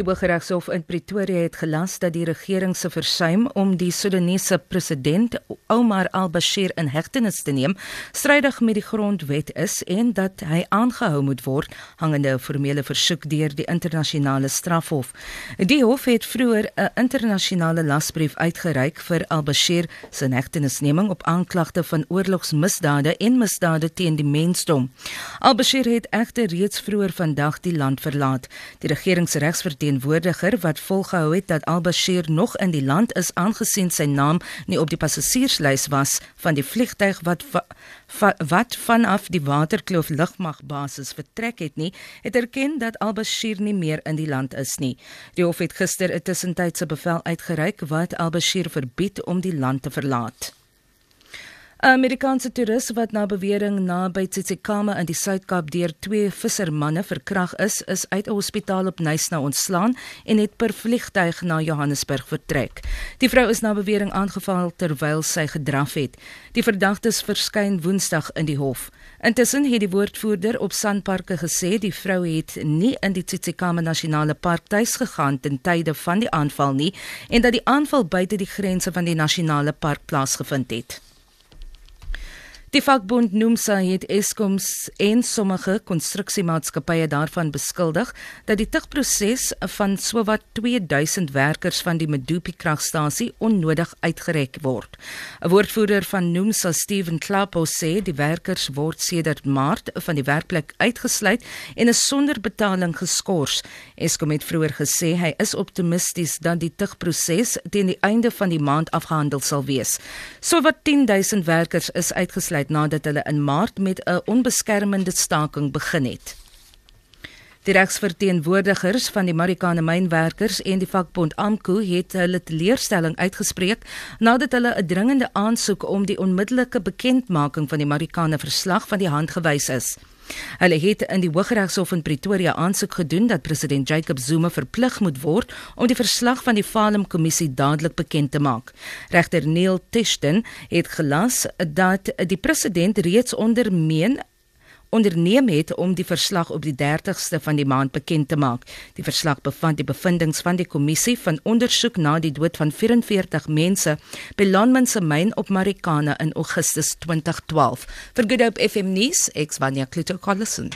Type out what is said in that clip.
Die Hooggeregshof in Pretoria het gelas dat die regering se versuim om die Sudanese president Omar al-Bashir in hegtenis te neem, strydig met die grondwet is en dat hy aangehou moet word hangende 'n formele versoek deur die internasionale strafhof. Die hof het vroeër 'n internasionale lasbrief uitgereik vir al-Bashir se hegtenisneming op aanklagte van oorlogsmisdade en misdade teen die mensdom. Al-Bashir het egter reeds vroeër vandag die land verlaat. Die regering se regsverdediging verteenwoordiger wat volgehou het dat al-Bashir nog in die land is aangesien sy naam nie op die passasierslys was van die vliegtyg wat va, va, wat vanaf die Waterkloof lugmagbasis vertrek het nie, het erken dat al-Bashir nie meer in die land is nie. Die hof het gister 'n tussentydse bevel uitgereik wat al-Bashir verbied om die land te verlaat. 'n Amerikaanse toerist wat na bewering na by Tsitsikamma in die Suid-Kaap deur twee vissermanne verkrag is, is uit 'n hospitaal op Nysna ontslaan en het per vliegtyg na Johannesburg vertrek. Die vrou is na bewering aangeval terwyl sy gedraf het. Die verdagtes verskyn Woensdag in die hof. Intussen het die woordvoerder op Sanparke gesê die vrou het nie in die Tsitsikamma Nasionale Park tuis gegaan ten tye van die aanval nie en dat die aanval buite die grense van die nasionale park plaasgevind het. Die vakbond Nomsa het Eskom en sommige konstruksiemaatskappye daarvan beskuldig dat die tugproses van sowat 2000 werkers van die Medupi kragstasie onnodig uitgerek word. 'n Woordvoerder van Nomsa, Steven Klapo, sê die werkers word sedert Maart van die werkplek uitgesluit en is sonder betaling geskort. Eskom het vroeër gesê hy is optimisties dat die tugproses teen die einde van die maand afgehandel sal wees. Sowat 10000 werkers is uitgesluit besluit nadat hulle in Maart met 'n onbeskermende staking begin het. Die regsverteenwoordigers van die Marikana mynwerkers en die vakbond AMKU het hulle teleurstelling uitgespreek nadat hulle 'n dringende aansoek om die onmiddellike bekendmaking van die Marikana verslag van die hand gewys is. Hulle het in die Hooggeregshof in Pretoria aansoek gedoen dat president Jacob Zuma verplig moet word om die verslag van die Falem kommissie dadelik bekend te maak. Regter Neil Tishton het gelas dat die president reeds ondermeen onderneem het om die verslag op die 30ste van die maand bekend te maak. Die verslag bevat die bevindinge van die kommissie van ondersoek na die dood van 44 mense by Lonmin se myn op Marikana in Augustus 2012. Vir Good Hope FM nuus, ek's Vanya Klitschko-Collison.